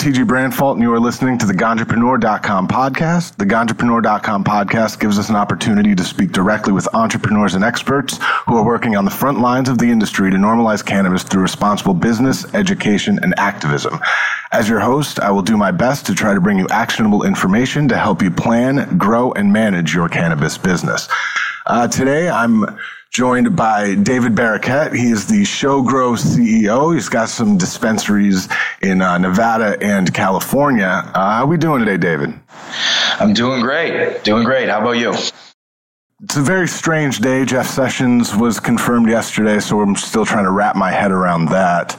TG Branfalt, and you are listening to the Ganjapreneur.com podcast. The Ganjapreneur.com podcast gives us an opportunity to speak directly with entrepreneurs and experts who are working on the front lines of the industry to normalize cannabis through responsible business, education, and activism. As your host, I will do my best to try to bring you actionable information to help you plan, grow, and manage your cannabis business. Uh, today, I'm joined by David Barakett. He is the ShowGrow CEO. He's got some dispensaries in uh, Nevada and California. Uh, how are we doing today, David? I'm doing great. Doing great. How about you? It's a very strange day. Jeff Sessions was confirmed yesterday, so I'm still trying to wrap my head around that.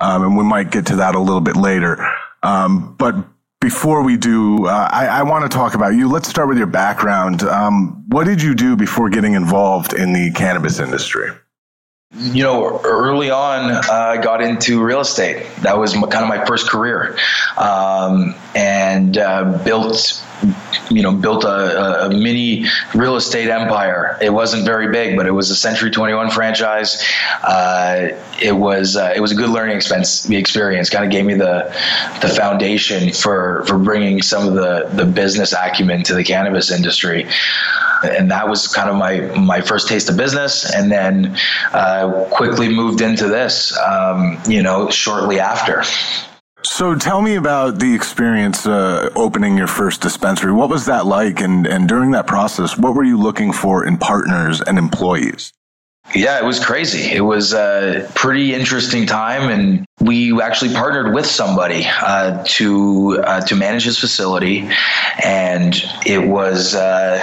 Um, and we might get to that a little bit later. Um, but before we do, uh, I, I want to talk about you. Let's start with your background. Um, what did you do before getting involved in the cannabis industry? You know, early on, uh, I got into real estate. That was kind of my first career, um, and uh, built you know, built a, a, mini real estate empire. It wasn't very big, but it was a Century 21 franchise. Uh, it was uh, it was a good learning expense, experience. Kind of gave me the the foundation for for bringing some of the the business acumen to the cannabis industry. And that was kind of my my first taste of business, and then uh, quickly moved into this. Um, you know, shortly after. So tell me about the experience uh, opening your first dispensary. What was that like? And, and during that process, what were you looking for in partners and employees? Yeah, it was crazy. It was a pretty interesting time, and we actually partnered with somebody uh, to uh, to manage his facility, and it was uh,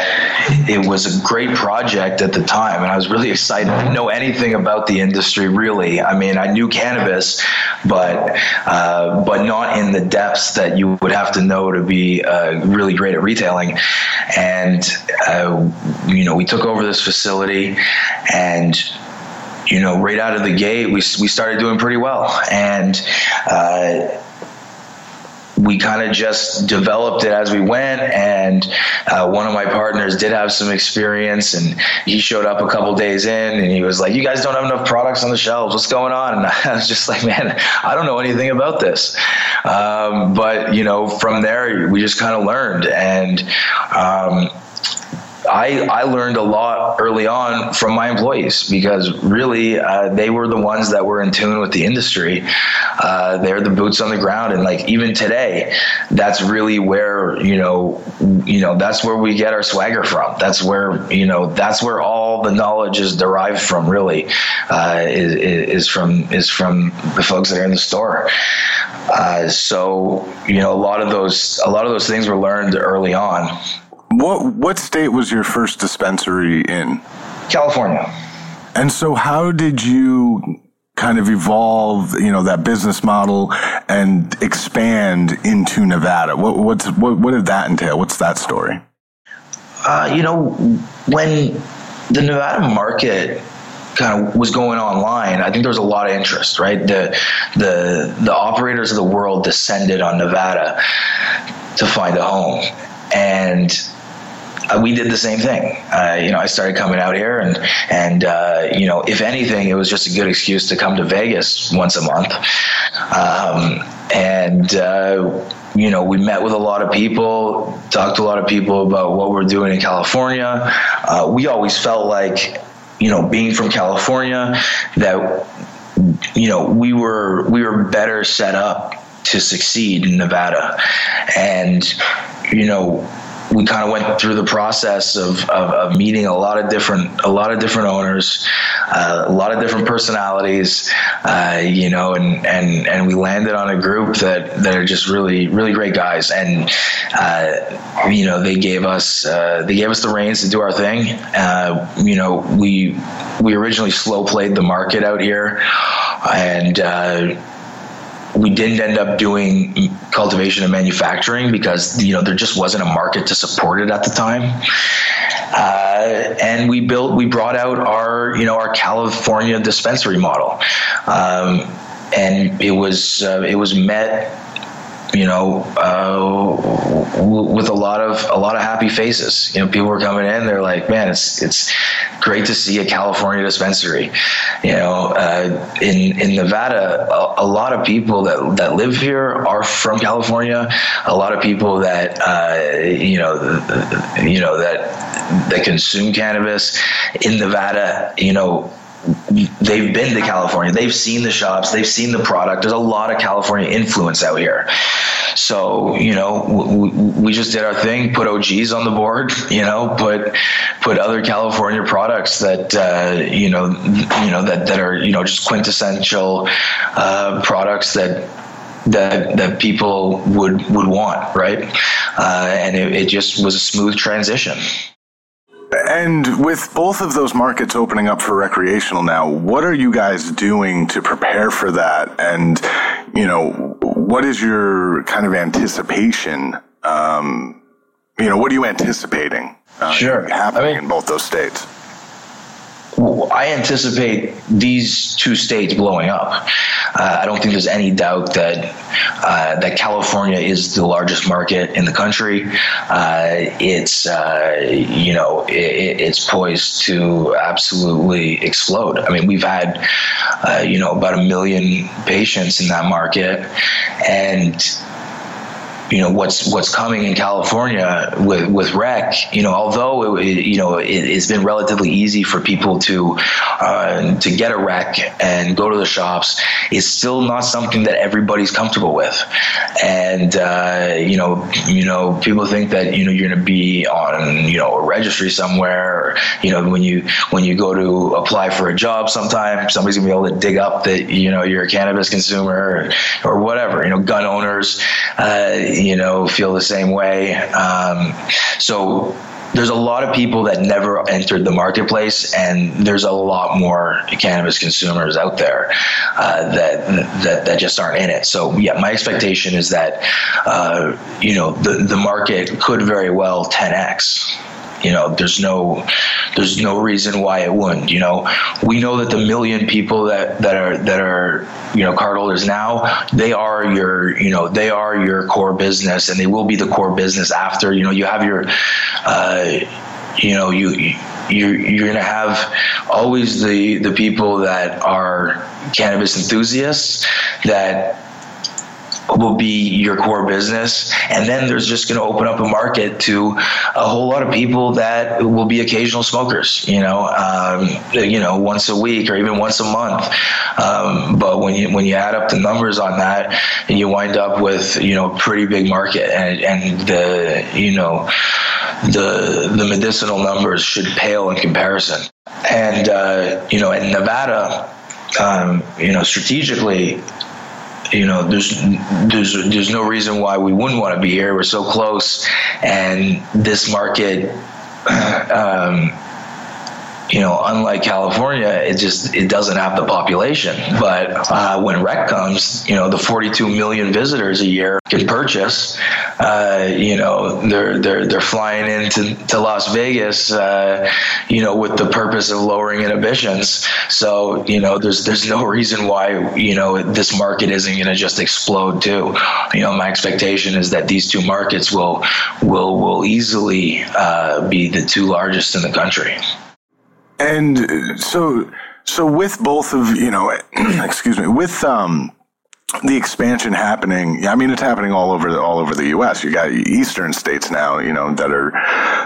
it was a great project at the time, and I was really excited. I didn't know anything about the industry really. I mean, I knew cannabis, but uh, but not in the depths that you would have to know to be uh, really great at retailing. And uh, you know, we took over this facility, and you know, right out of the gate, we, we started doing pretty well. And, uh, we kind of just developed it as we went. And uh, one of my partners did have some experience and he showed up a couple days in and he was like you guys don't have enough products on the shelves. What's going on? And i was just like man i don't know anything about this. Um, but you know from there we just kind of learned. And um, I, I learned a lot early on from my employees because really uh, they were the ones that were in tune with the industry. Uh, they're the boots on the ground, and like even today, that's really where you know you know that's where we get our swagger from. That's where you know that's where all the knowledge is derived from. Really, uh, is, is from is from the folks that are in the store. Uh, so you know a lot of those a lot of those things were learned early on. What what state was your first dispensary in? California. And so how did you kind of evolve, you know, that business model and expand into Nevada? What what's what what did that entail? What's that story? Uh, you know, when the Nevada market kind of was going online, I think there was a lot of interest, right? The the the operators of the world descended on Nevada to find a home. And uh, we did the same thing. Uh, you know, I started coming out here, and and uh, you know, if anything, it was just a good excuse to come to Vegas once a month. Um, and uh, you know, we met with a lot of people, talked to a lot of people about what we're doing in California. Uh, we always felt like, you know, being from California, that you know, we were we were better set up to succeed in Nevada, and you know we kind of went through the process of, of, of, meeting a lot of different a lot of different owners, uh, a lot of different personalities, uh, you know, and and and we landed on a group that that are just really really great guys, and uh, you know they gave us uh, they gave us the reins to do our thing. Uh, you know we we originally slow played the market out here, and uh, we didn't end up doing cultivation and manufacturing because you know there just wasn't a market to support it at the time. Uh, and we built, we brought out our, you know, our California dispensary model, um, and it was uh, it was met you know, uh, with a lot of a lot of happy faces. You know, people were coming in. They're like, "Man, it's it's great to see a California dispensary." You know, uh, in in Nevada, a, a, lot of people that that live here are from California. A lot of people that uh, you know, you know that that consume cannabis in Nevada. You know they've been to California. They've seen the shops. They've seen the product. There's a lot of California influence out here. So you know, we, we just did our thing. Put OGs on the board. You know, put put other California products that uh, you know, you know that that are you know just quintessential uh, products that that that people would would want, right? Uh, and it, it just was a smooth transition. And with both of those markets opening up for recreational now, what are you guys doing to prepare for that? And, you know, what is your kind of anticipation? Um, you know, what are you anticipating uh, sure. happening I mean, in both those states? I anticipate these two states blowing up. Uh, I don't think there's any doubt that uh, that California is the largest market in the country. Uh, it's uh, you know it, it's poised to absolutely explode. I mean, we've had uh, you know about a million patients in that market, and you know what's what's coming in California with with rec. You know, although it, you know it, has been relatively easy for people to uh, to get a rec and go to the shops, it's still not something that everybody's comfortable with. And uh, you know, you know, people think that you know you're going to be on you know a registry somewhere, or you know when you when you go to apply for a job, sometime somebody's going to be able to dig up that you know you're a cannabis consumer or, or whatever. You know, gun owners. Uh, you know, feel the same way. Um, so there's a lot of people that never entered the marketplace, and there's a lot more cannabis consumers out there uh, that, that that just aren't in it. So yeah, my expectation is that uh, you know the the market could very well 10x you know there's no there's no reason why it wouldn't you know? We know that the million people that that are that are you know card holders now they are your you know they are your core business and they will be the core business after you know you have your uh, you know you you're you're gonna have always the the people that are cannabis enthusiasts that will be your core business. And then there's just going to open up a market to a whole lot of people that will be occasional smokers, you know, um, you know, once a week or even once a month. Um, but when you, when you add up the numbers on that, and you wind up with, you know, a pretty big market and, and the, you know, the, the medicinal numbers should pale in comparison. And, uh, you know, in Nevada, um, you know, strategically, you know, there's there's there's no reason why we wouldn't want to be here. We're so close, and this market. Um, you know, unlike California, it just it doesn't have the population. But uh, when rec comes, you know, the 42 million visitors a year can purchase. Uh, you know, they're they're they're flying into to Las Vegas, uh, you know, with the purpose of lowering inhibitions. So you know, there's there's no reason why you know this market isn't going to just explode too. You know, my expectation is that these two markets will will will easily uh, be the two largest in the country. And so, so with both of you know, excuse me, with um, the expansion happening, I mean, it's happening all over the, all over the U.S. You got eastern states now, you know, that are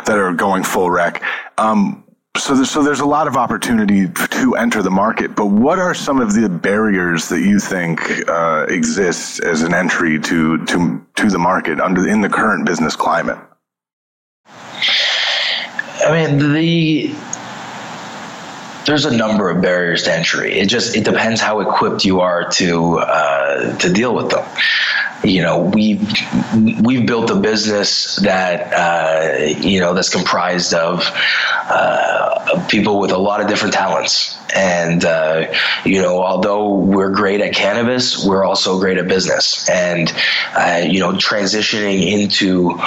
that are going full rec. Um, so, there's, so there's a lot of opportunity to enter the market. But what are some of the barriers that you think uh, exist as an entry to to to the market under in the current business climate? I mean, the there's a number of barriers to entry. It just it depends how equipped you are to uh, to deal with them. You know, we've we've built a business that uh, you know that's comprised of uh, people with a lot of different talents. And, uh, you know, although we're great at cannabis, we're also great at business. And, uh, you know, transitioning into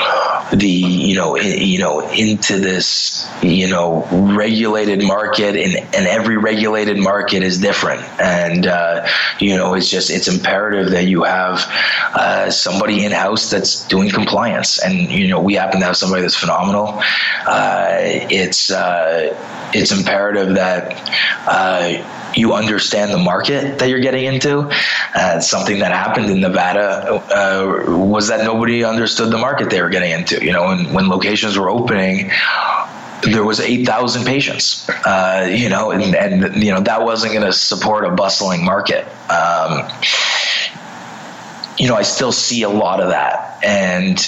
the, you know, in, you know, into this, you know, regulated market and, and every regulated market is different. And, uh, you know, it's just, it's imperative that you have, uh, somebody in house that's doing compliance. And you know, we happen to have somebody that's phenomenal. Uh, it's uh, it's imperative that uh, you understand the market that you're getting into. Uh, something that happened in Nevada uh, was that nobody understood the market they were getting into. You know, when, when locations were opening, there was 8,000 patients, uh, you know, and, and, you know, that wasn't going to support a bustling market. Um, you know, I still see a lot of that. And,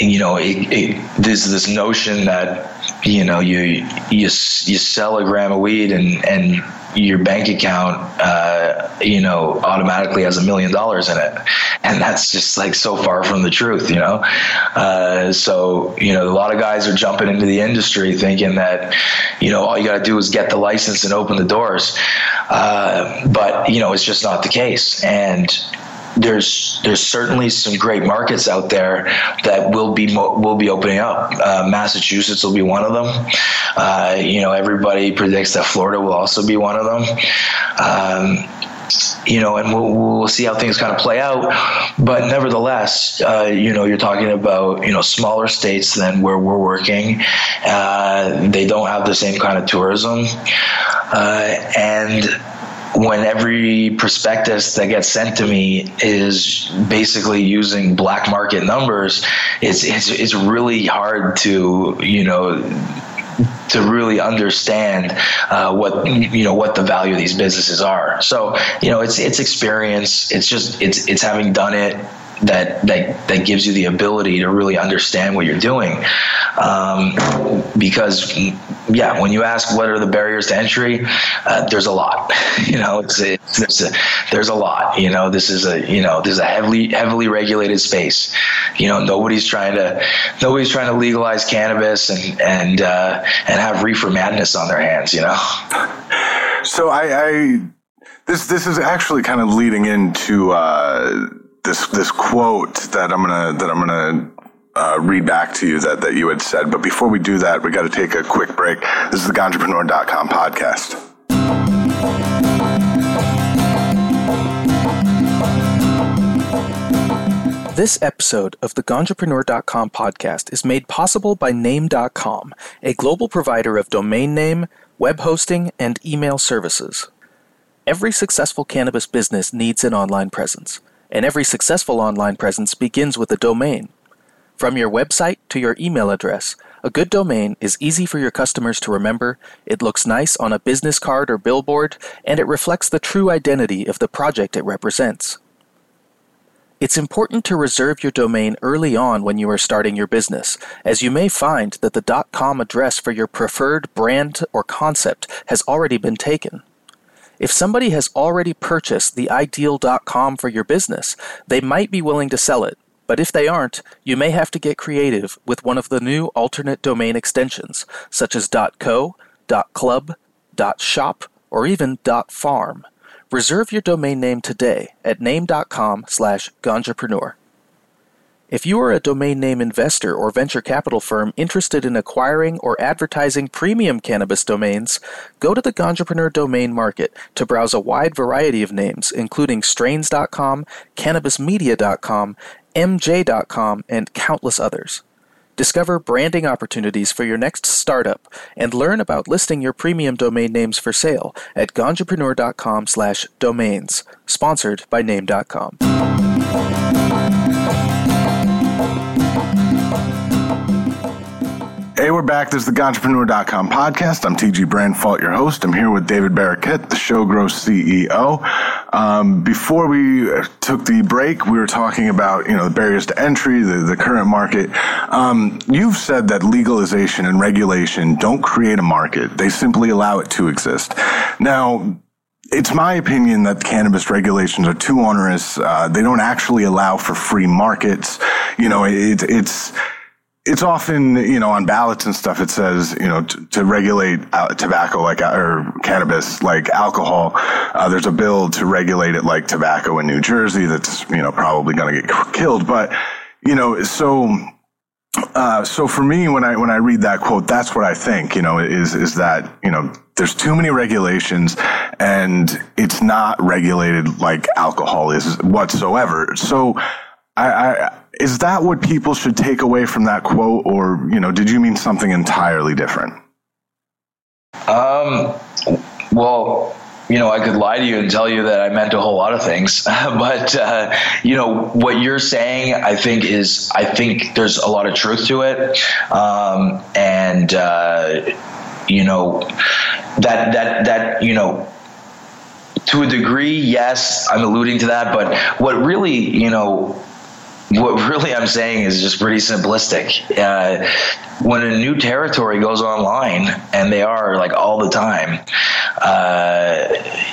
you know, it, it, there's this notion that, you know, you, you, you sell a gram of weed and, and your bank account, uh, you know, automatically has a million dollars in it. And that's just like so far from the truth, you know? Uh, so, you know, a lot of guys are jumping into the industry thinking that, you know, all you got to do is get the license and open the doors. Uh, but, you know, it's just not the case. And, there's there's certainly some great markets out there that will be will be opening up. Uh, Massachusetts will be one of them. Uh, you know, everybody predicts that Florida will also be one of them. Um, you know, and we'll, we'll see how things kind of play out. But nevertheless, uh, you know, you're talking about, you know, smaller states than where we're working. Uh, they don't have the same kind of tourism. Uh, and when every prospectus that gets sent to me is basically using black market numbers, it's it's it's really hard to you know to really understand uh, what you know what the value of these businesses are. So you know it's it's experience. It's just it's it's having done it that that that gives you the ability to really understand what you're doing. Um, because yeah, when you ask what are the barriers to entry, uh, there's a lot. you know, it's, it's, it's a, there's a lot. You know, this is a you know this is a heavily heavily regulated space. You know, nobody's trying to nobody's trying to legalize cannabis and and uh, and have reefer madness on their hands. You know. So I, I this this is actually kind of leading into. Uh, this this quote that I'm gonna that I'm gonna uh, read back to you that, that you had said. But before we do that, we got to take a quick break. This is the Ganjapreneur.com podcast. This episode of the Ganjapreneur.com podcast is made possible by Name.com, a global provider of domain name, web hosting, and email services. Every successful cannabis business needs an online presence and every successful online presence begins with a domain. From your website to your email address, a good domain is easy for your customers to remember, it looks nice on a business card or billboard, and it reflects the true identity of the project it represents. It's important to reserve your domain early on when you are starting your business, as you may find that the .com address for your preferred brand or concept has already been taken. If somebody has already purchased the ideal.com for your business, they might be willing to sell it. But if they aren't, you may have to get creative with one of the new alternate domain extensions, such as .co, .club, .shop, or even .farm. Reserve your domain name today at name.com slash ganjapreneur. If you are a domain name investor or venture capital firm interested in acquiring or advertising premium cannabis domains, go to the Ganjapreneur domain market to browse a wide variety of names, including strains.com, cannabismedia.com, mj.com, and countless others. Discover branding opportunities for your next startup and learn about listing your premium domain names for sale at ganjapreneur.com slash domains, sponsored by name.com. Hey, we're back. This is the Ganjapreneur.com podcast. I'm TG Branfalt, your host. I'm here with David Barakett, the ShowGrow CEO. Um, before we took the break, we were talking about, you know, the barriers to entry, the, the current market. Um, you've said that legalization and regulation don't create a market. They simply allow it to exist. Now, it's my opinion that cannabis regulations are too onerous. Uh, they don't actually allow for free markets. You know, it, it's, it's often, you know, on ballots and stuff, it says, you know, t- to regulate uh, tobacco like, uh, or cannabis like alcohol. Uh, there's a bill to regulate it like tobacco in New Jersey that's, you know, probably going to get killed. But, you know, so, uh, so for me, when I, when I read that quote, that's what I think, you know, is, is that, you know, there's too many regulations and it's not regulated like alcohol is whatsoever. So, I, I, is that what people should take away from that quote, or you know, did you mean something entirely different? Um, well, you know, I could lie to you and tell you that I meant a whole lot of things, but uh, you know what you're saying. I think is I think there's a lot of truth to it, um, and uh, you know that that that you know to a degree, yes, I'm alluding to that. But what really, you know, what really I'm saying is just pretty simplistic. Uh, when a new territory goes online, and they are like all the time, uh,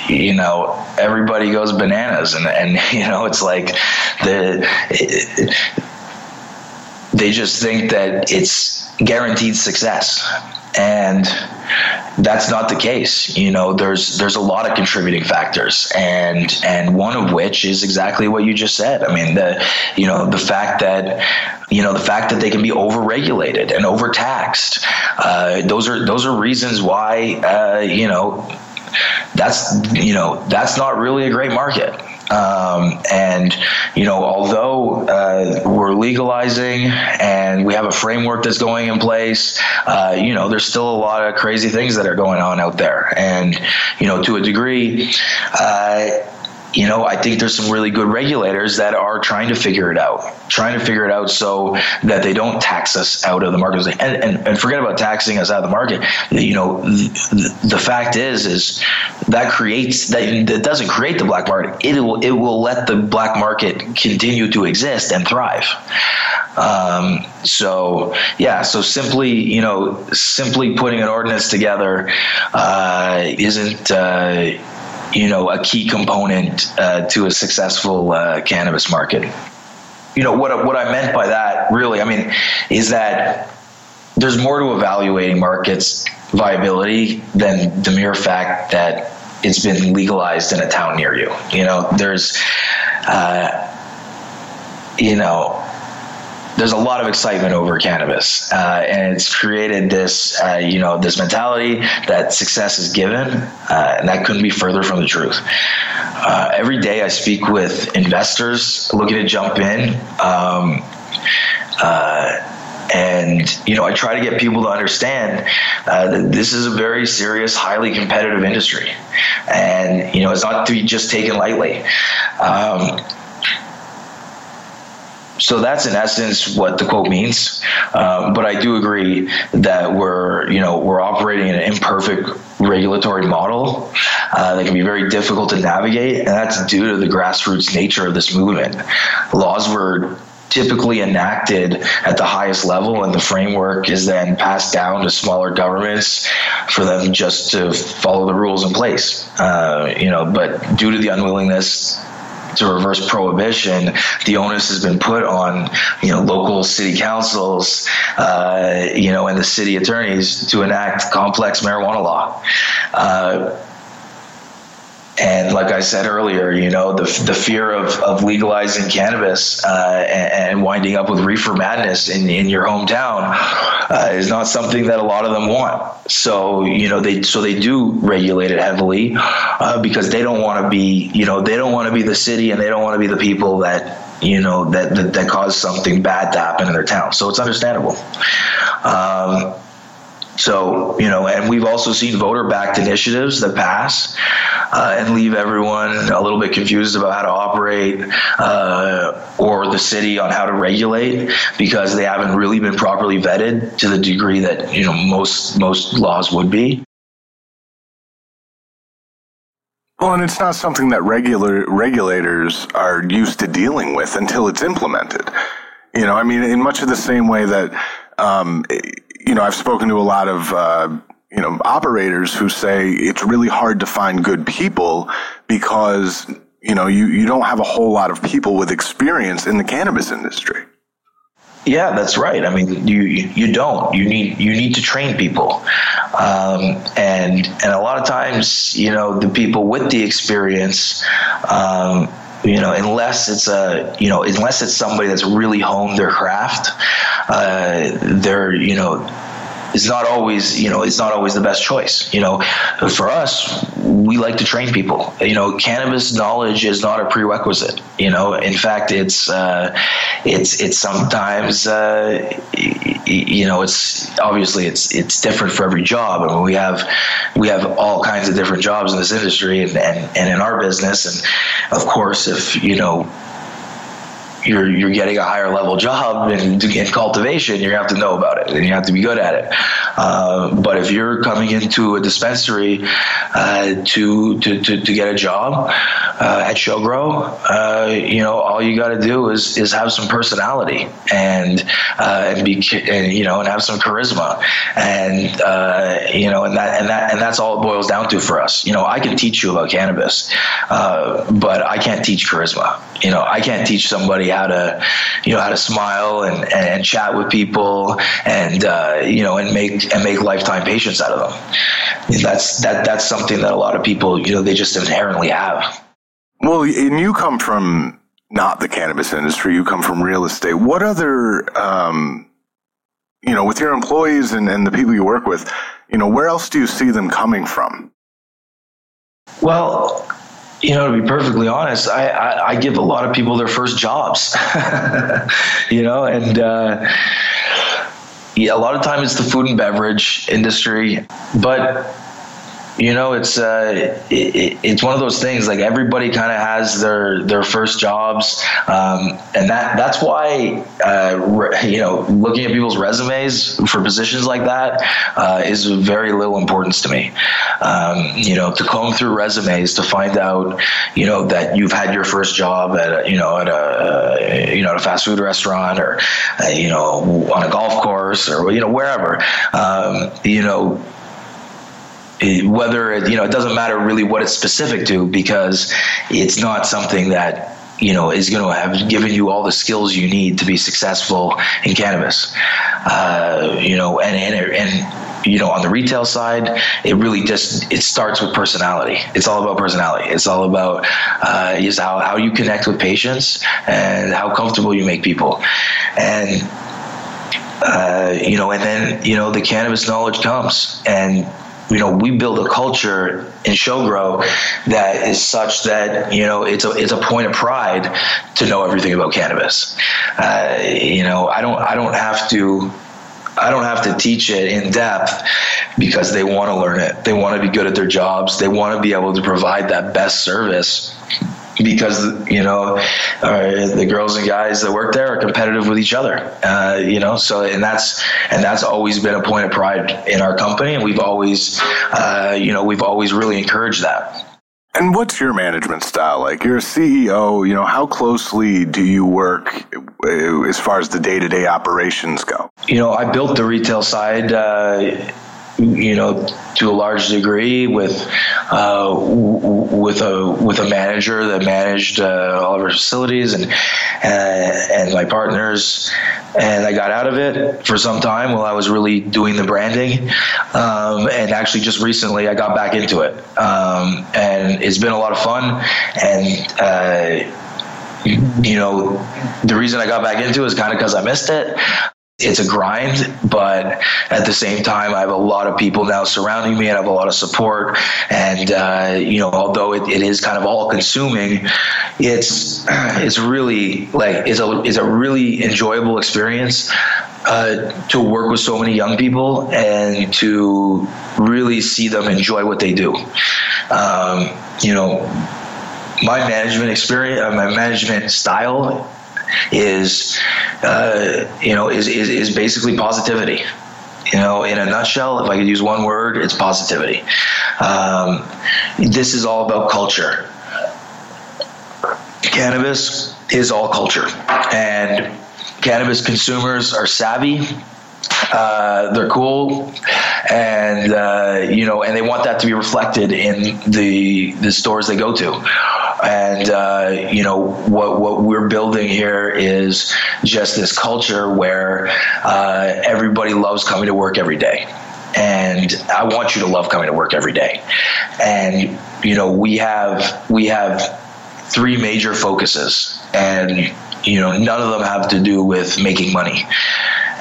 you know, everybody goes bananas, and and you know, it's like the. It, they just think that it's guaranteed success and that's not the case. You know there's there's a lot of contributing factors and and one of which is exactly what you just said. I mean the you know the fact that you know the fact that they can be overregulated and overtaxed uh, those are those are reasons why uh, you know that's you know that's not really a great market um, and, you know, although uh, we're legalizing and we have a framework that's going in place, uh, you know, there's still a lot of crazy things that are going on out there. And, you know, to a degree, uh, you know, I think there's some really good regulators that are trying to figure it out, trying to figure it out so that they don't tax us out of the market. And, and, and forget about taxing us out of the market. You know, the, the fact is, is that creates that, that doesn't create the black market. It will, it will let the black market continue to exist and thrive. Um, so yeah, so simply, you know, simply putting an ordinance together uh, isn't, uh, you know, a key component uh, to a successful uh, cannabis market. You know what what I meant by that, really, I mean, is that there's more to evaluating markets viability than the mere fact that it's been legalized in a town near you. You know, there's, uh, you know, there's a lot of excitement over cannabis, uh, and it's created this, uh, you know, this mentality that success is given, uh, and that couldn't be further from the truth. Uh, every day, I speak with investors looking to jump in. Um, uh, and you know, I try to get people to understand uh, that this is a very serious, highly competitive industry, and you know, it's not to be just taken lightly. Um, so that's in essence what the quote means. Um, but I do agree that we're, you know, we're operating in an imperfect regulatory model uh, that can be very difficult to navigate, and that's due to the grassroots nature of this movement. Laws were typically enacted at the highest level and the framework is then passed down to smaller governments for them just to follow the rules in place uh, you know but due to the unwillingness to reverse prohibition, the onus has been put on you know local city councils, uh, you know, and the city attorneys to enact complex marijuana law. Uh, and like I said earlier, you know, the, the fear of, of legalizing cannabis uh, and, winding up with reefer madness in, in your hometown uh, is not something that a lot of them want. So, you know, they so they do regulate it heavily uh, because they don't want to be, you know, they don't want to be the city and they don't want to be the people that you know that, that that cause something bad to happen in their town. So it's understandable. Um, so, you know, and we've also seen voter backed initiatives that pass uh, and leave everyone a little bit confused about how to operate uh, or the city on how to regulate because they haven't really been properly vetted to the degree that, you know, most, most laws would be. Well, and it's not something that regular regulators are used to dealing with until it's implemented. You know, I mean, in much of the same way that um, you know, I've spoken to a lot of, uh, you know, operators who say it's really hard to find good people because, you know, you, you don't have a whole lot of people with experience in the cannabis industry. Yeah, that's right. I mean, you you don't. You need you need to train people, um, and and a lot of times, you know, the people with the experience, um, you know, unless it's a, you know, unless it's somebody that's really honed their craft, uh, they're, you know, is not always, you know, it's not always the best choice. You know, for us, we like to train people. You know, cannabis knowledge is not a prerequisite. You know, in fact, it's uh, it's it's sometimes uh, you know it's obviously it's it's different for every job. I mean, we have we have all kinds of different jobs in this industry and, and, and in our business, and of course, if you know you're you're getting a higher level job in, in cultivation, you have to know about it and you have to be good at it. Uh, but if you're coming into a dispensary uh, to, to, to to get a job uh, at ShowGrow, uh, you know all you got to do is is have some personality and uh, and be and you know and have some charisma and uh, you know and that and that and that's all it boils down to for us. You know I can teach you about cannabis, but I can't teach charisma. You know I can't teach somebody how to, you know, how to smile and, and chat with people and, uh, you know, and make, and make lifetime patients out of them. That's, that, that's something that a lot of people, you know, they just inherently have. Well, and you come from not the cannabis industry, you come from real estate. What other, um, you know, with your employees and, and the people you work with, you know, where else do you see them coming from? Well, you know, to be perfectly honest, I, I, I give a lot of people their first jobs, you know, and uh, yeah, a lot of time it's the food and beverage industry, but you know it's uh, it, it's one of those things like everybody kind of has their their first jobs um, and that that's why uh, re, you know looking at people's resumes for positions like that uh, is of very little importance to me. Um, you know to comb through resumes to find out you know that you've had your first job at a, you know at a you know at a fast food restaurant or uh, you know on a golf course or you know wherever um, you know whether you know it doesn't matter really what it's specific to because it's not something that you know is going to have given you all the skills you need to be successful in cannabis. Uh, you know and, and and you know on the retail side it really just it starts with personality. It's all about personality. It's all about uh, is how, how you connect with patients and how comfortable you make people. And uh, you know and then you know the cannabis knowledge comes. And you know, we build a culture in ShowGrow that is such that you know it's a it's a point of pride to know everything about cannabis. Uh, you know, I don't I don't have to. I don't have to teach it in depth because they want to learn it. They want to be good at their jobs. They want to be able to provide that best service because you know uh, the girls and guys that work there are competitive with each other uh, you know so and that's and that's always been a point of pride in our company and we've always uh, you know we've always really encouraged that and what's your management style like? You're a CEO, you know, how closely do you work uh, as far as the day to day operations go? You know, I built the retail side uh, you know, to a large degree with uh, with a with a manager that managed uh, all of our facilities and uh, and my partners. And I got out of it for some time while I was really doing the branding. Um, and actually, just recently, I got back into it, um, and it's been a lot of fun. And uh, you know, the reason I got back into it is kind of because I missed it it's a grind, but at the same time, I have a lot of people now surrounding me and I have a lot of support. And, uh, you know, although it, it is kind of all consuming, it's, it's really like, it's a, it's a really enjoyable experience. Uh, to work with so many young people and to really see them enjoy what they do. Um, you know, my management experience, uh, my management style is uh, you know is, is is basically positivity. You know in a nutshell if i could use one word it's positivity. Um, this is all about culture. Cannabis is all culture. And cannabis consumers are savvy. Uh, they're cool, and uh, you know, and they want that to be reflected in the the stores they go to. And uh, you know what what we're building here is just this culture where uh, everybody loves coming to work every day. And I want you to love coming to work every day. And you know, we have we have three major focuses, and you know, none of them have to do with making money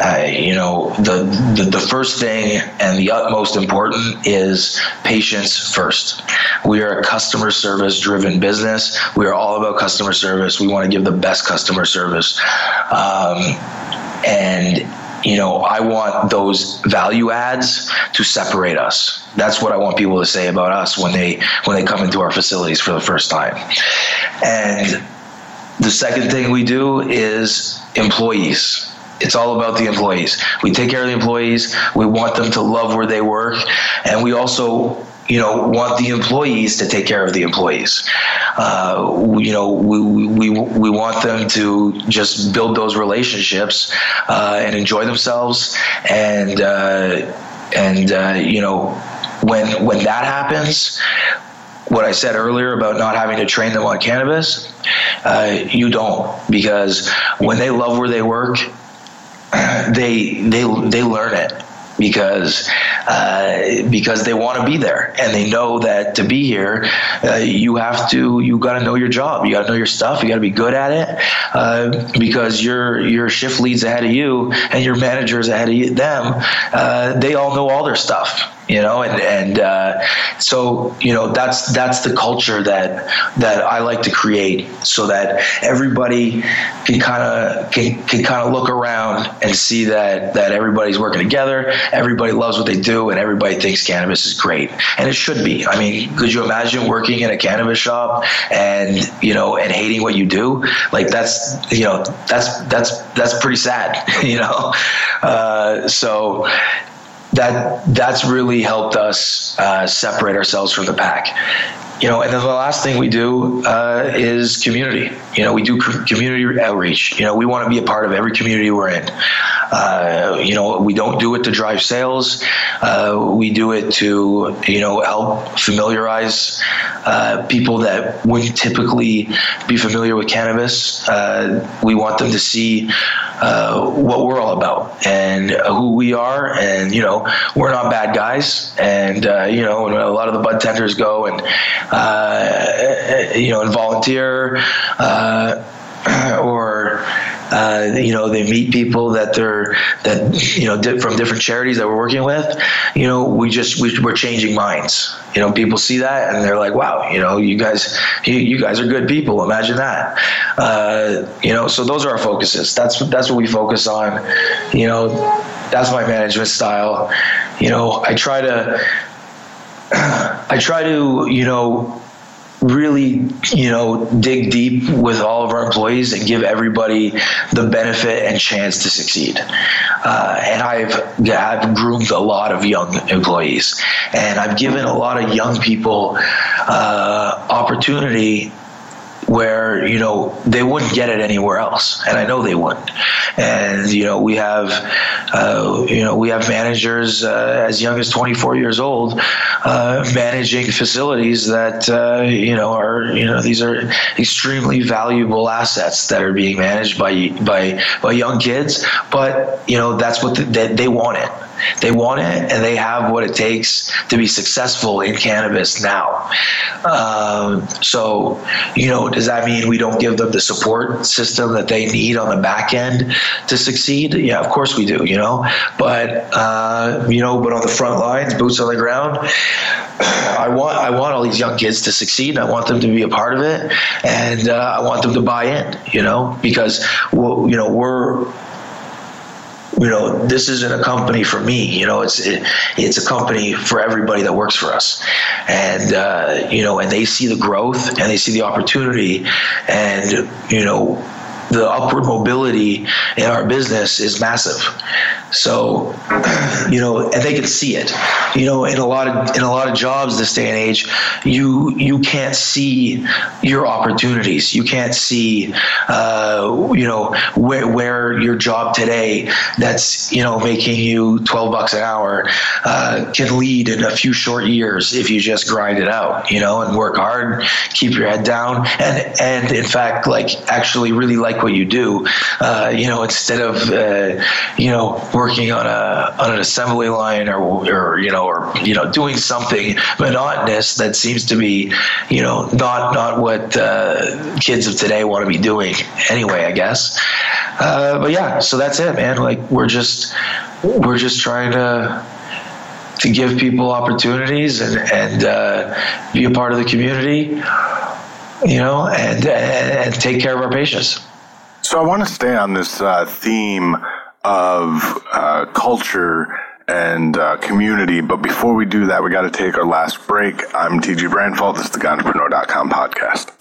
Uh, you know, the, the, the first thing and the utmost important is patients first. We are a customer service driven business. We are all about customer service. We want to give the best customer service. Um, and you know, I want those value adds to separate us. That's what I want people to say about us when they when they come into our facilities for the first time. And the second thing we do is employees. It's all about the employees. We take care of the employees. We want them to love where they work, and we also you know want the employees to take care of the employees uh, you know we, we, we want them to just build those relationships uh, and enjoy themselves and uh, and uh, you know when when that happens what I said earlier about not having to train them on cannabis, uh, you don't because when they love where they work, they they they learn it because uh, because they want to be there and they know that to be here uh, you have to you got to know your job. You got to know your stuff. You got to be good at it uh, because your your shift leads ahead of you and your managers ahead of them uh, they all know all their stuff you know and and uh, so you know that's that's the culture that that I like to create so that everybody can kind of can, can kind of look around and see that that everybody's working together everybody loves what they do and everybody thinks cannabis is great. And it should be. I mean could you imagine working in a cannabis shop and you know and hating what you do? Like that's you know that's that's that's pretty sad you know? Uh, so that that's really helped us uh, separate ourselves from the pack. You know and then the last thing we do uh, is community you know we do community outreach. You know we want to be a part of every community we're in. Uh, you know we don't do it to drive sales. Uh, we do it to you know help familiarize uh, people that wouldn't typically be familiar with cannabis. Uh, we want them to see uh, what we're all about and who we are. And, you know, we're not bad guys. And, uh, you know, a lot of the bud tenders go and, you know, and volunteer. Uh, or, uh, you know, they meet people that they're that you know di- from different charities that we're working with. You know, we just we, are changing minds. You know, people see that and they're like, "Wow, you know, you guys, you, you guys are good people. Imagine that." Uh, you know, so those are our focuses. That's that's what we focus on. You know, that's my management style. You know, I try to. I try to, you know, really, you know, dig deep with all of our employees and give everybody the benefit and chance to succeed. Uh, and I've I've groomed a lot of young employees, and I've given a lot of young people uh, opportunity where you know they wouldn't get it anywhere else, and I know they wouldn't. And you know we have uh, you know we have managers uh, as young as 24 years old uh, managing facilities that uh, you know are you know these are extremely valuable assets that are being managed by by by young kids, but you know that's what the, they, they want it they want it and they have what it takes to be successful in cannabis now. Um, so, you know, does that mean we don't give them the support system that they need on the back end to succeed? Yeah, of course we do, you know. But, uh, you know, but on the front lines, boots on the ground, I want I want all these young kids to succeed. I want them to be a part of it, and uh, I want them to buy in. You know, because well, you know we're you know, this isn't a company for me. You know, it's it, it's a company for everybody that works for us, and uh, you know, and they see the growth and they see the opportunity, and you know, the upward mobility in our business is massive. So, you know, and they can see it. You know, in a lot of in a lot of jobs this day and age, you you can't see your opportunities. You can't see, uh, you know, where where your job today that's you know making you twelve bucks an hour uh, can lead in a few short years if you just grind it out. You know, and work hard, keep your head down, and and in fact, like actually really like what you do. Uh, you know, instead of uh, you know working on a on an assembly line or or you know or you know doing something monotonous that seems to be you know not not what uh, kids of today want to be doing anyway I guess uh, but yeah so that's it man like we're just we're just trying to to give people opportunities and and uh, be a part of the community you know and and take care of our patients so I want to stay on this uh, theme of uh, culture and uh, community. But before we do that, we got to take our last break. I'm TG Branfalt. This is the Ganjapreneur.com podcast.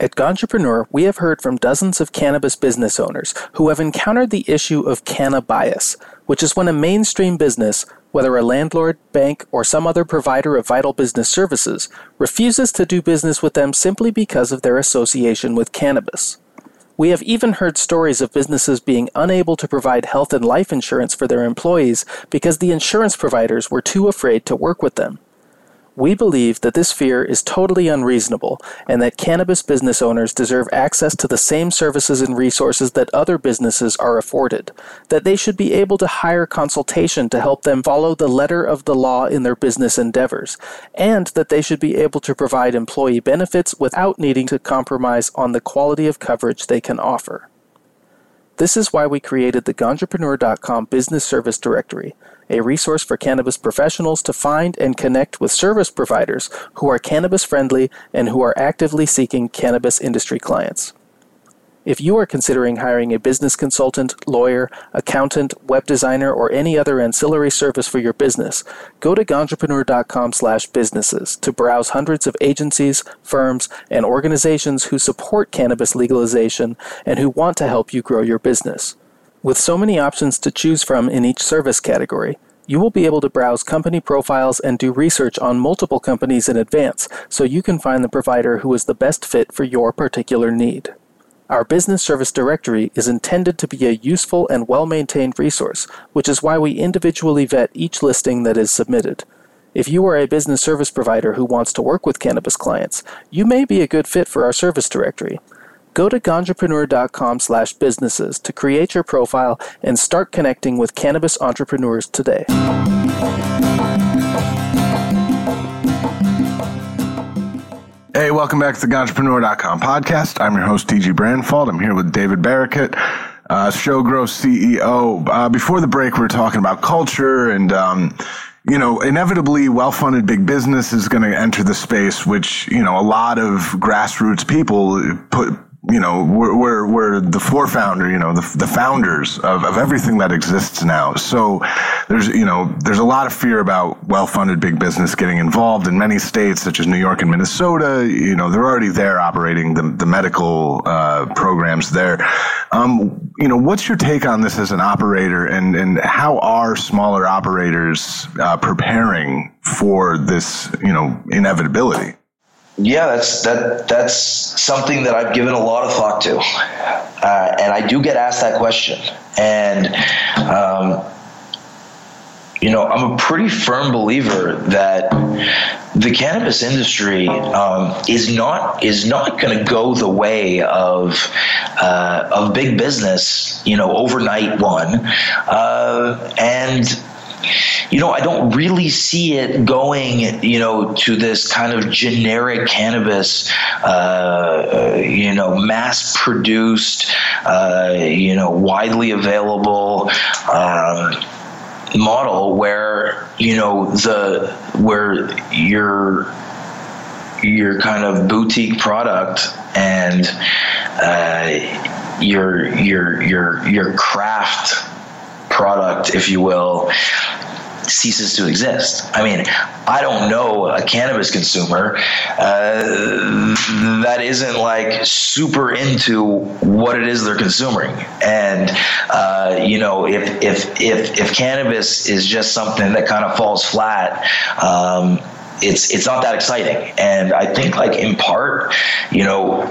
At Ganjapreneur, we have heard from dozens of cannabis business owners who have encountered the issue of canna bias, which is when a mainstream business, whether a landlord, bank, or some other provider of vital business services, refuses to do business with them simply because of their association with cannabis. We have even heard stories of businesses being unable to provide health and life insurance for their employees because the insurance providers were too afraid to work with them. We believe that this fear is totally unreasonable and that cannabis business owners deserve access to the same services and resources that other businesses are afforded, that they should be able to hire consultation to help them follow the letter of the law in their business endeavors, and that they should be able to provide employee benefits without needing to compromise on the quality of coverage they can offer. This is why we created the Ganjapreneur.com Business Service Directory a resource for cannabis professionals to find and connect with service providers who are cannabis friendly and who are actively seeking cannabis industry clients. If you are considering hiring a business consultant, lawyer, accountant, web designer, or any other ancillary service for your business, go to ganjapreneur.com/businesses to browse hundreds of agencies, firms, and organizations who support cannabis legalization and who want to help you grow your business. With so many options to choose from in each service category, you will be able to browse company profiles and do research on multiple companies in advance so you can find the provider who is the best fit for your particular need. Our business service directory is intended to be a useful and well maintained resource, which is why we individually vet each listing that is submitted. If you are a business service provider who wants to work with cannabis clients, you may be a good fit for our service directory. Go to ganjapreneur.com slash businesses to create your profile and start connecting with cannabis entrepreneurs today. Hey, welcome back to the Ganjapreneur.com podcast. I'm your host, TG Branfalt. I'm here with David Barakett, uh, ShowGrow CEO. Uh, before the break, we were talking about culture and, um, you know, inevitably well-funded big business is going to enter the space, which, you know, a lot of grassroots people put you know, we're, we're, we're the founder, you know, the, the founders of, of everything that exists now. So there's, you know, there's a lot of fear about well-funded big business getting involved in many states, such as New York and Minnesota. You know, they're already there operating the, the medical, uh, programs there. Um, you know, what's your take on this as an operator and, and how are smaller operators, uh, preparing for this, you know, inevitability? Yeah, that's that. That's something that I've given a lot of thought to, uh, and I do get asked that question. And um, you know, I'm a pretty firm believer that the cannabis industry um, is not is not going to go the way of uh, of big business. You know, overnight one, uh, and you know, I don't really see it going, you know, to this kind of generic cannabis, uh, you know, mass produced, uh, you know, widely available. Um, model where you know the where your your kind of boutique product and uh, your your your your craft product, if you will, ceases to exist. I mean, I don't know a cannabis consumer uh, that isn't like super into what it is they're consuming. And uh, you know, if if if if cannabis is just something that kind of falls flat. Um, it's it's not that exciting, and I think like in part, you know,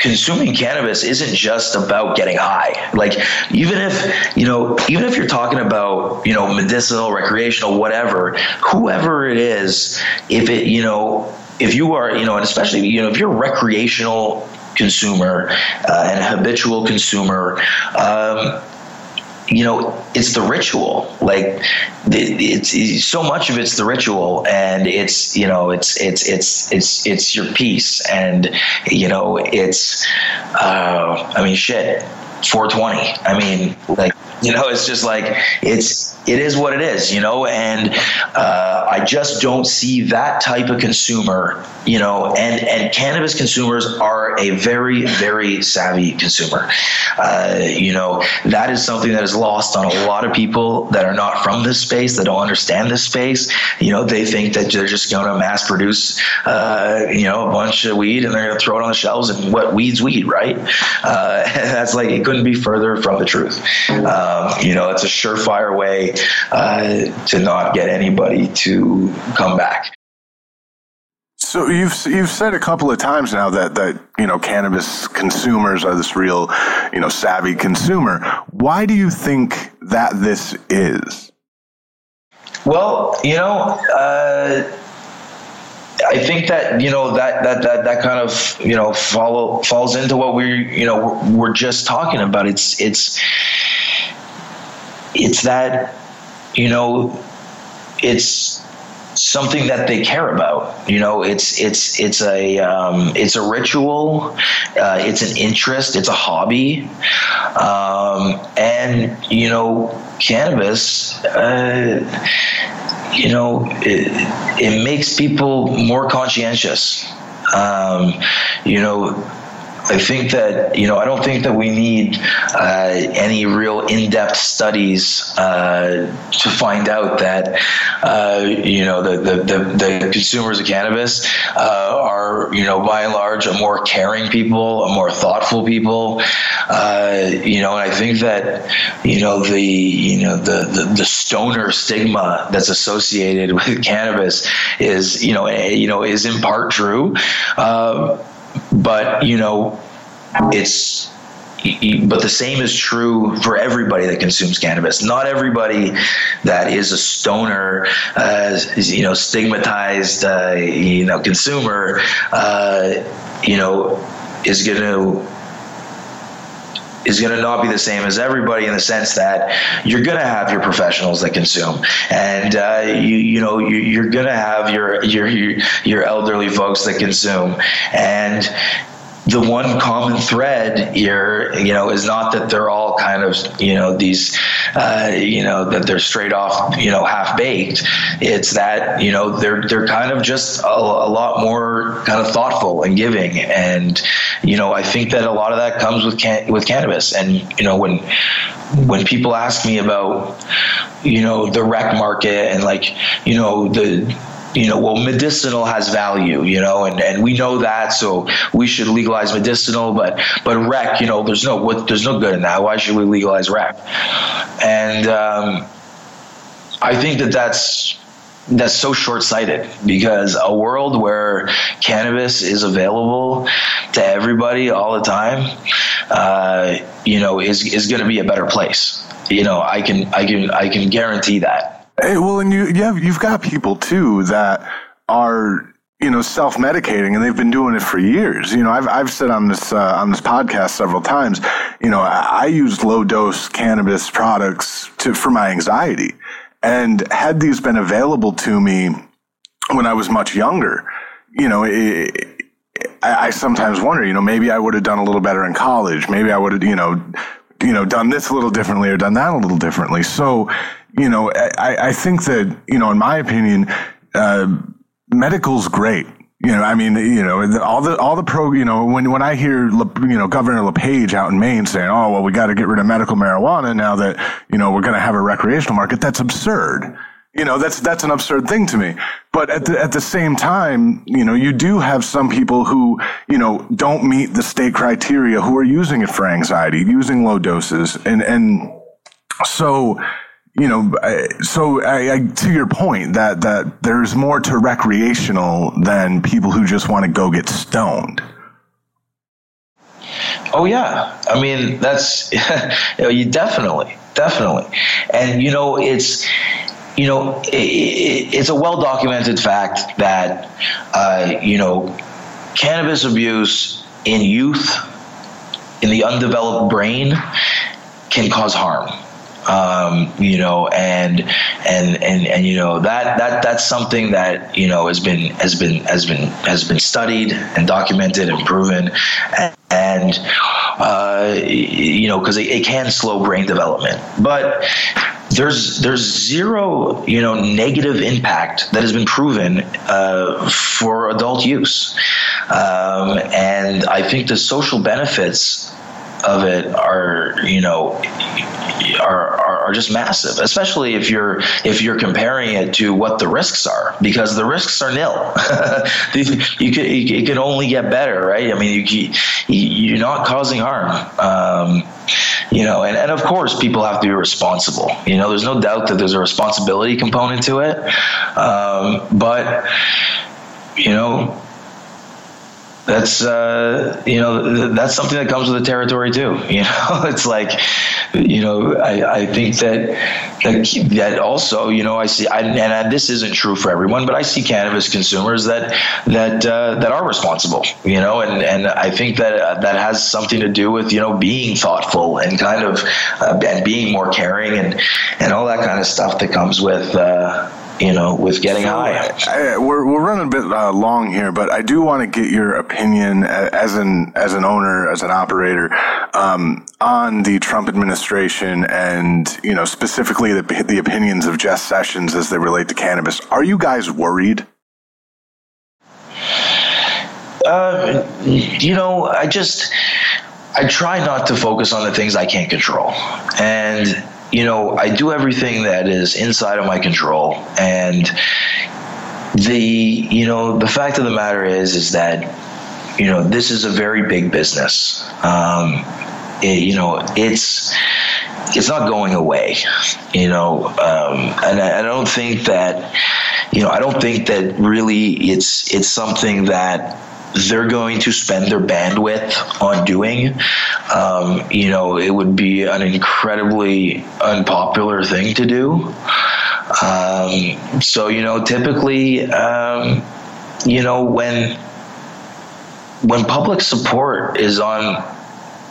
consuming cannabis isn't just about getting high. Like even if, you know, even if you're talking about, you know, medicinal, recreational, whatever, whoever it is, if it, you know, if you are, you know, and especially, you know, if you're a recreational consumer uh, and habitual consumer, um, you know it's the ritual. Like it's, it's, so much of it's the ritual and it's you know it's it's it's it's it's your peace. And you know it's uh, i mean shit 420 i mean like you know it's just like it's it is what it is, you know, and uh, I just don't see that type of consumer, you know, and and cannabis consumers are a very very savvy consumer. Uh, you know, that is something that is lost on a lot of people that are not from this space that don't understand this space. You know, they think that they're just going to mass produce, uh, you know, a bunch of weed and they're going to throw it on the shelves and what weed's weed, right? Uh, that's like it couldn't be further from the truth. Um, you know, it's a surefire way uh, to not get anybody to come back. So you've you've said a couple of times now that that you know cannabis consumers are this real you know savvy consumer. Why do you think that this is? Well, you know, uh, I think that you know that that that that kind of you know follow falls into what we you know we're, we're just talking about. It's it's it's that you know, it's something that they care about. You know, it's it's it's a um, it's a ritual, uh, it's an interest, it's a hobby, um, and you know, cannabis. Uh, you know, it, it makes people more conscientious. Um, you know, I think that you know I don't think that we need uh, any real in-depth studies uh, to find out that uh, you know the, the, the, the, consumers of cannabis uh, are you know by and large a more caring people, a more thoughtful people. Uh, you know, and I think that you know the you know the, the, the stoner stigma that's associated with cannabis is you know you know is in part true. But you know it's but the same is true for everybody that consumes cannabis. Not everybody that is a stoner, uh, you know, stigmatized, uh, you know, consumer, uh, you know, is going to is going to not be the same as everybody in the sense that you're going to have your professionals that consume, and uh, you you know you, are going to have your, your your elderly folks that consume, and the one common thread here, you know, is not that they're all kind of, you know, these, uh, you know, that they're straight off, you know, half baked. It's that, you know, they're they're kind of just a, a, lot more kind of thoughtful and giving, and you know, I think that a lot of that comes with can- with cannabis, and you know, when when people ask me about, you know, the rec market and like, you know, the you know, well, medicinal has value, you know, and, and we know that, so we should legalize medicinal, but but rec, you know, there's no what there's no good in that. Why should we legalize rec? And um, I think that that's that's so short-sighted because a world where cannabis is available to everybody all the time, uh, you know, is is going to be a better place. You know, I can I can I can guarantee that. Hey, well, and you, you have, you've got people too that are you know self-medicating and they've been doing it for years. You know i've, I've said on this uh, on this podcast several times you know i, I used low dose cannabis products to for my anxiety. And had these been available to me when i was much younger you know it, I, I sometimes wonder you know maybe i would have done a little better in college. Maybe i would have you know you know done this a little differently or done that a little differently so you know, I, I think that, you know, in my opinion, uh, medical's great. You know, I mean, you know, all the all the pro, you know, when when I hear, you know, Governor LePage out in Maine saying, "Oh, well, we got to get rid of medical marijuana now that you know we're going to have a recreational market," that's absurd. You know, that's that's an absurd thing to me. But at the at the same time, you know, you do have some people who, you know, don't meet the state criteria who are using it for anxiety, using low doses, and and so you know, so I, I, to your point that that there's more to recreational than people who just want to go get stoned. Oh yeah, I mean that's you, know, you definitely, definitely, and you know it's you know, it, it, it's a well documented fact that, uh, you know, cannabis abuse in youth, in the undeveloped brain, can cause harm. Um, you know, and and and and you know that that that's something that you know has been has been has been has been studied and documented and proven, and, and uh, you know because it, it can slow brain development, but there's there's zero you know negative impact that has been proven uh, for adult use, um, and I think the social benefits of it are you know are, are, are just massive especially if you're if you're comparing it to what the risks are because the risks are nil. You could it can only get better right? I mean you, you're not causing harm. Um, you know and, and of course people have to be responsible. You know there's no doubt that there's a responsibility component to it. Um, but you know that's uh, you know that's something that comes with the territory too. You know, it's like you know I, I think that, that that also you know I see I, and this isn't true for everyone, but I see cannabis consumers that that uh, that are responsible. You know, and and I think that uh, that has something to do with you know being thoughtful and kind of uh, and being more caring and and all that kind of stuff that comes with uh, you know, with getting so, high. I, we're, we're running a bit uh, long here, but I do want to get your opinion as an as an owner, as an operator, um, on the Trump administration, and you know, specifically the the opinions of Jeff Sessions as they relate to cannabis. Are you guys worried? Uh, you know, I just I try not to focus on the things I can't control, and you know, I do everything that is inside of my control. And the, you know, the fact of the matter is, is that, you know, this is a very big business. Um, it, you know, it's, it's not going away, you know, um, and I, I don't think that, you know, I don't think that really it's, it's something that, they're going to spend their bandwidth on doing. Um, you know, it would be an incredibly unpopular thing to do. Um, so, you know, typically, um, you know, when when public support is on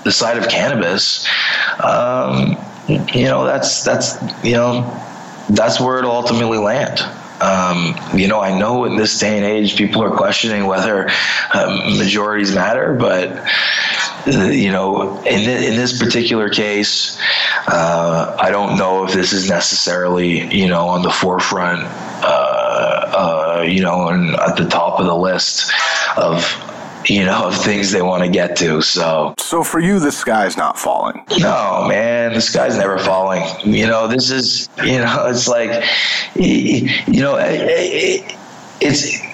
the side of cannabis, um, you know, that's that's you know, that's where it'll ultimately land. Um, you know, I know in this day and age, people are questioning whether um, majorities matter, but you know, in, in this particular case, uh, I don't know if this is necessarily, you know, on the forefront, uh, uh, you know, and at the top of the list of you know, of things they want to get to. So, so for you, the sky's not falling. No, man, the sky's never falling. You know, this is, you know, it's like, you know, it's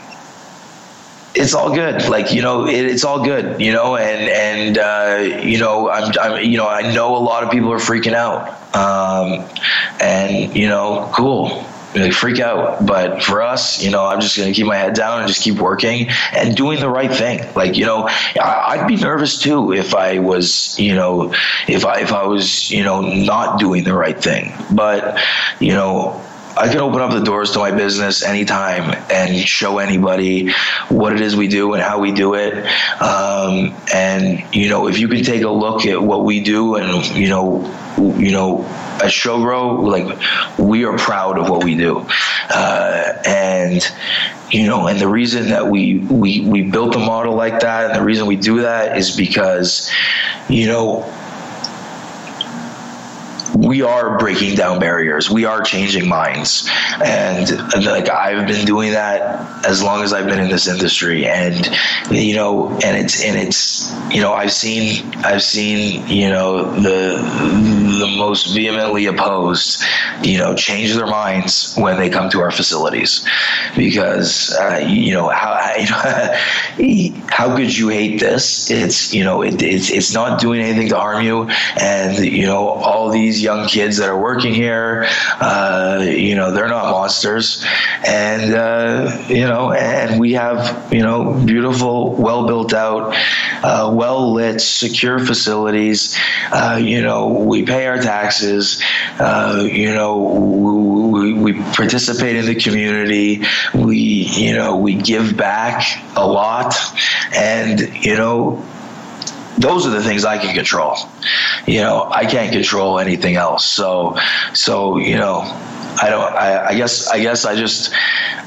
it's all good. Like you know, it, it's all good. You know, and and uh, you know, I'm, I'm you know, I know a lot of people are freaking out, um, and you know, cool they freak out. But for us, you know, I'm just going to keep my head down and just keep working and doing the right thing. Like, you know, I'd be nervous too if I was, you know, if I if I was, you know, not doing the right thing. But, you know, I can open up the doors to my business anytime and show anybody what it is we do and how we do it. Um, and you know, if you can take a look at what we do, and you know, you know, at ShowGrow, like we are proud of what we do, uh, and you know, and the reason that we we we built a model like that, and the reason we do that is because, you know we are breaking down barriers. We are changing minds, and, like I've been doing that as long as I've been in this industry, and you know, and it's and it's you know I've seen I've seen you know the the most vehemently opposed you know change their minds when they come to our facilities because uh, you know how how could you hate this? It's you know it, it's it's not doing anything to harm you, and you know all these young kids that are working here. Uh, you know, they're not monsters, and uh, you know, and we have you know beautiful, well built out, uh, well lit, secure facilities. Uh, you know, we pay our taxes. Uh, you know, we, we participate in the community. We you know we give back a lot, and you know those are the things I can control. You know, I can't control anything else. So, so you know, I don't. I, I guess. I guess I just.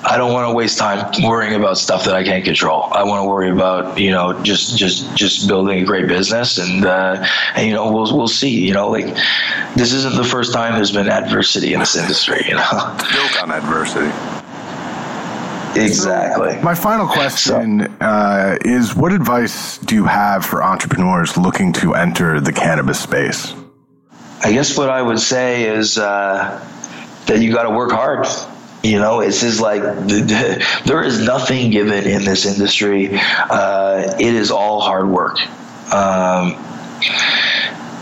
I don't want to waste time worrying about stuff that I can't control. I want to worry about you know just just just building a great business and uh, and you know we'll we'll see. You know, like this isn't the first time there's been adversity in this industry. You know, built on adversity. Exactly. So my final question so, uh, is what advice do you have for entrepreneurs looking to enter the cannabis space? I guess what I would say is uh, that you got to work hard. You know, it's just like the, the, there is nothing given in this industry. Uh, it is all hard work. Um,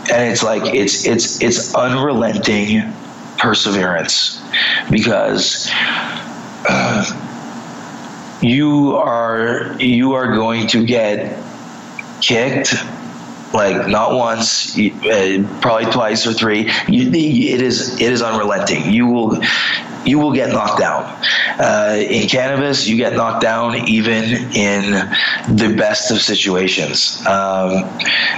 and it's like it's it's it's unrelenting perseverance because uh, you are you are going to get kicked like not once uh, probably twice or three. It is it is unrelenting. You will you will get knocked down. Uh, in cannabis, you get knocked down even in the best of situations, um,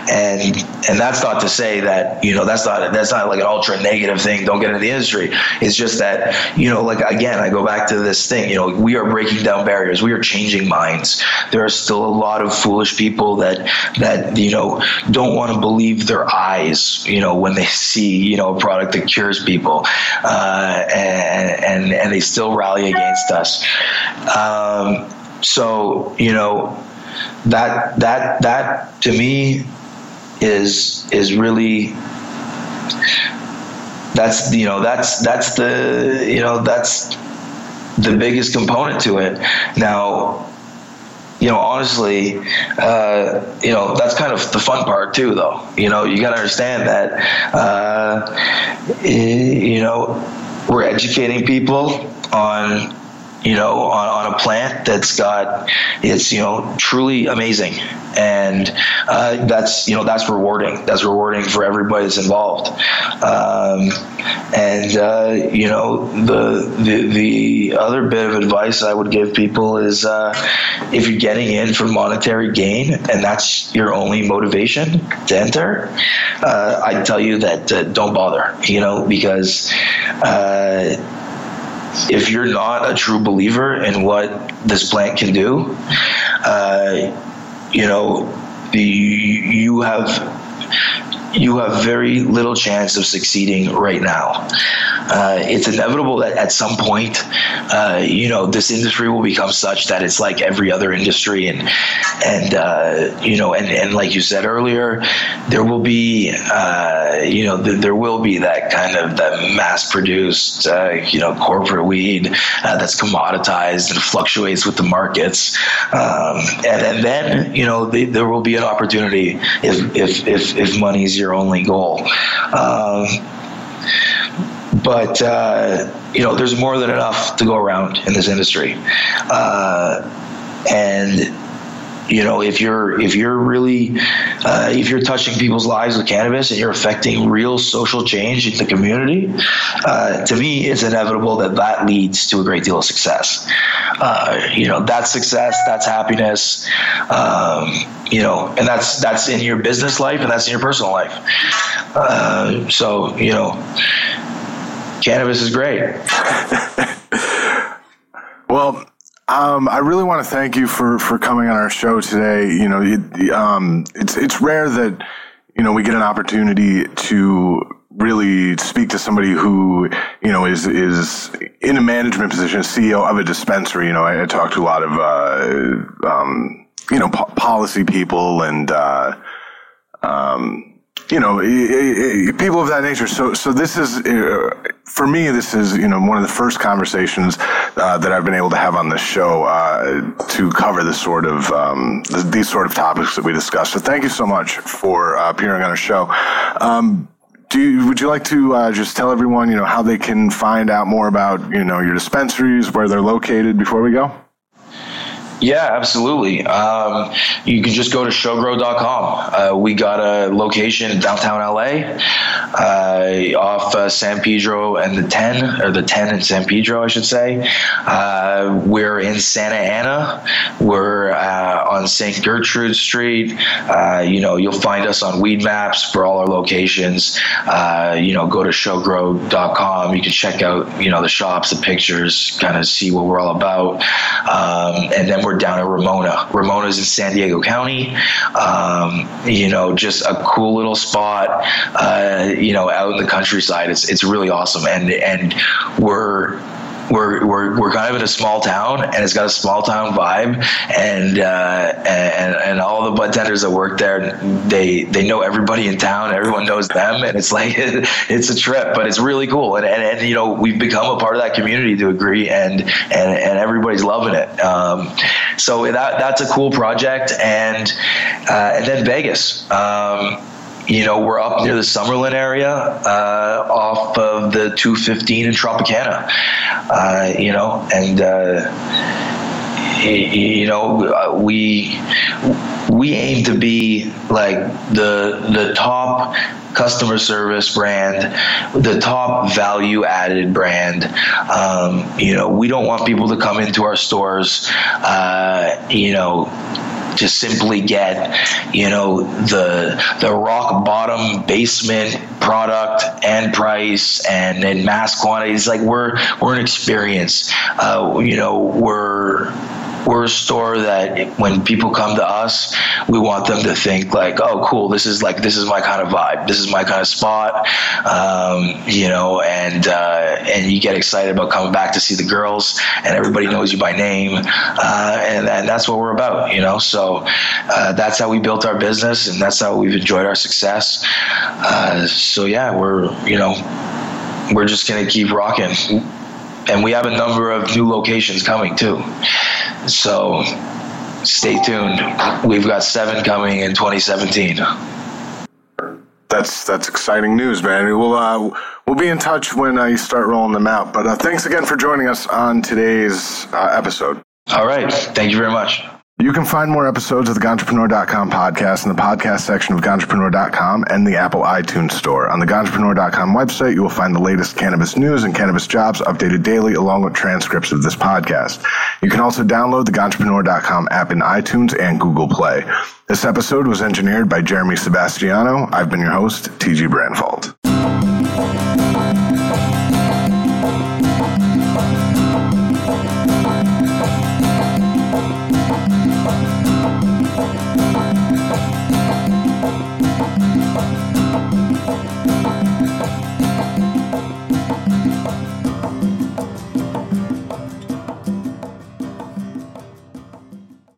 and and that's not to say that you know that's not that's not like an ultra negative thing. Don't get into the industry. It's just that you know, like again, I go back to this thing. You know, we are breaking down barriers. We are changing minds. There are still a lot of foolish people that that you know don't want to believe their eyes. You know, when they see you know a product that cures people, uh, and and and they still rally against us. Um, so you know that that that to me is is really that's you know that's that's the you know that's the biggest component to it now you know, honestly, uh, you know, that's kind of the fun part too, though. You know, you got to understand that, uh, you know, we're educating people on you know on, on a plant that's got it's you know truly amazing. And uh, that's you know that's rewarding. That's rewarding for everybody that's involved. Um, and uh, you know the, the the other bit of advice I would give people is uh, if you're getting in for monetary gain and that's your only motivation to enter uh, I'd tell you that uh, don't bother you know because uh, if you're not a true believer in what this plant can do, uh, you know, you have you have very little chance of succeeding right now. Uh, it's inevitable that at some point, uh, you know, this industry will become such that it's like every other industry, and and uh, you know, and and like you said earlier, there will be, uh, you know, th- there will be that kind of that mass-produced, uh, you know, corporate weed uh, that's commoditized and fluctuates with the markets, um, and, and then you know, the, there will be an opportunity if if if, if money's your only goal. Um, but uh, you know, there's more than enough to go around in this industry, uh, and you know if you're if you're really uh, if you're touching people's lives with cannabis and you're affecting real social change in the community uh, to me it's inevitable that that leads to a great deal of success. Uh, you know that's success that's happiness um, you know and that's that's in your business life and that's in your personal life. Uh, so you know cannabis is great. Well um, I really want to thank you for, for coming on our show today. You know, it, um, it's it's rare that you know we get an opportunity to really speak to somebody who you know is is in a management position, CEO of a dispensary. You know, I, I talk to a lot of uh, um, you know po- policy people and. Uh, um, you know, people of that nature. So, so this is, for me, this is, you know, one of the first conversations uh, that I've been able to have on this show uh, to cover this sort of, um, these sort of topics that we discussed. So thank you so much for uh, appearing on our show. Um, do you, would you like to uh, just tell everyone, you know, how they can find out more about, you know, your dispensaries, where they're located before we go? Yeah, absolutely. Um, you can just go to showgrow.com. Uh, we got a location in downtown LA uh, off uh, San Pedro and the 10, or the 10 in San Pedro, I should say. Uh, we're in Santa Ana. We're uh, on St. Gertrude Street. Uh, you know, you'll find us on Weedmaps for all our locations. you know, go to showgrow.com. You can check out, you know, the shops, the pictures, kind of see what we're all about. Um, and then we're down in Ramona. Ramona's in San Diego County. Um, you know, just a cool little spot. Uh, you know, out in the countryside. It's it's really awesome, and and we're we're, we're, we're kind of in a small town and it's got a small town vibe and uh, and and all the bud tenders that work there they they know everybody in town everyone knows them and it's like it's a trip but it's really cool. And, and, and you know we've become a part of that community to agree and and, and everybody's loving it. Um, so that that's a cool project and uh, and then Vegas. Um, you know, we're up near the Summerlin area, uh, off of the 215 in Tropicana, uh, you know, and, uh, you know, uh, we, we aim to be like the, the top customer service brand, the top value added brand. Um, you know, we don't want people to come into our stores, uh, you know, to simply get you know the the rock bottom basement product and price and in mass quantities. Like we're we're an experience. Uh, you know we're we're a store that when people come to us, we want them to think like, oh, cool, this is like this is my kind of vibe, this is my kind of spot, um, you know, and uh, and you get excited about coming back to see the girls, and everybody knows you by name, uh, and, and that's what we're about, you know. So uh, that's how we built our business, and that's how we've enjoyed our success. Uh, so yeah, we're you know we're just gonna keep rocking and we have a number of new locations coming too. So stay tuned. We've got seven coming in 2017. That's that's exciting news, man. We'll uh, we'll be in touch when I start rolling them out. But uh, thanks again for joining us on today's uh, episode. All right, thank you very much. You can find more episodes of the Ganjapreneur.com podcast in the podcast section of Ganjapreneur.com and the Apple iTunes Store. On the Ganjapreneur.com website, you will find the latest cannabis news and cannabis jobs updated daily, along with transcripts of this podcast. You can also download the Ganjapreneur.com app in iTunes and Google Play. This episode was engineered by Jeremy Sebastiano. I've been your host, TG Branfalt.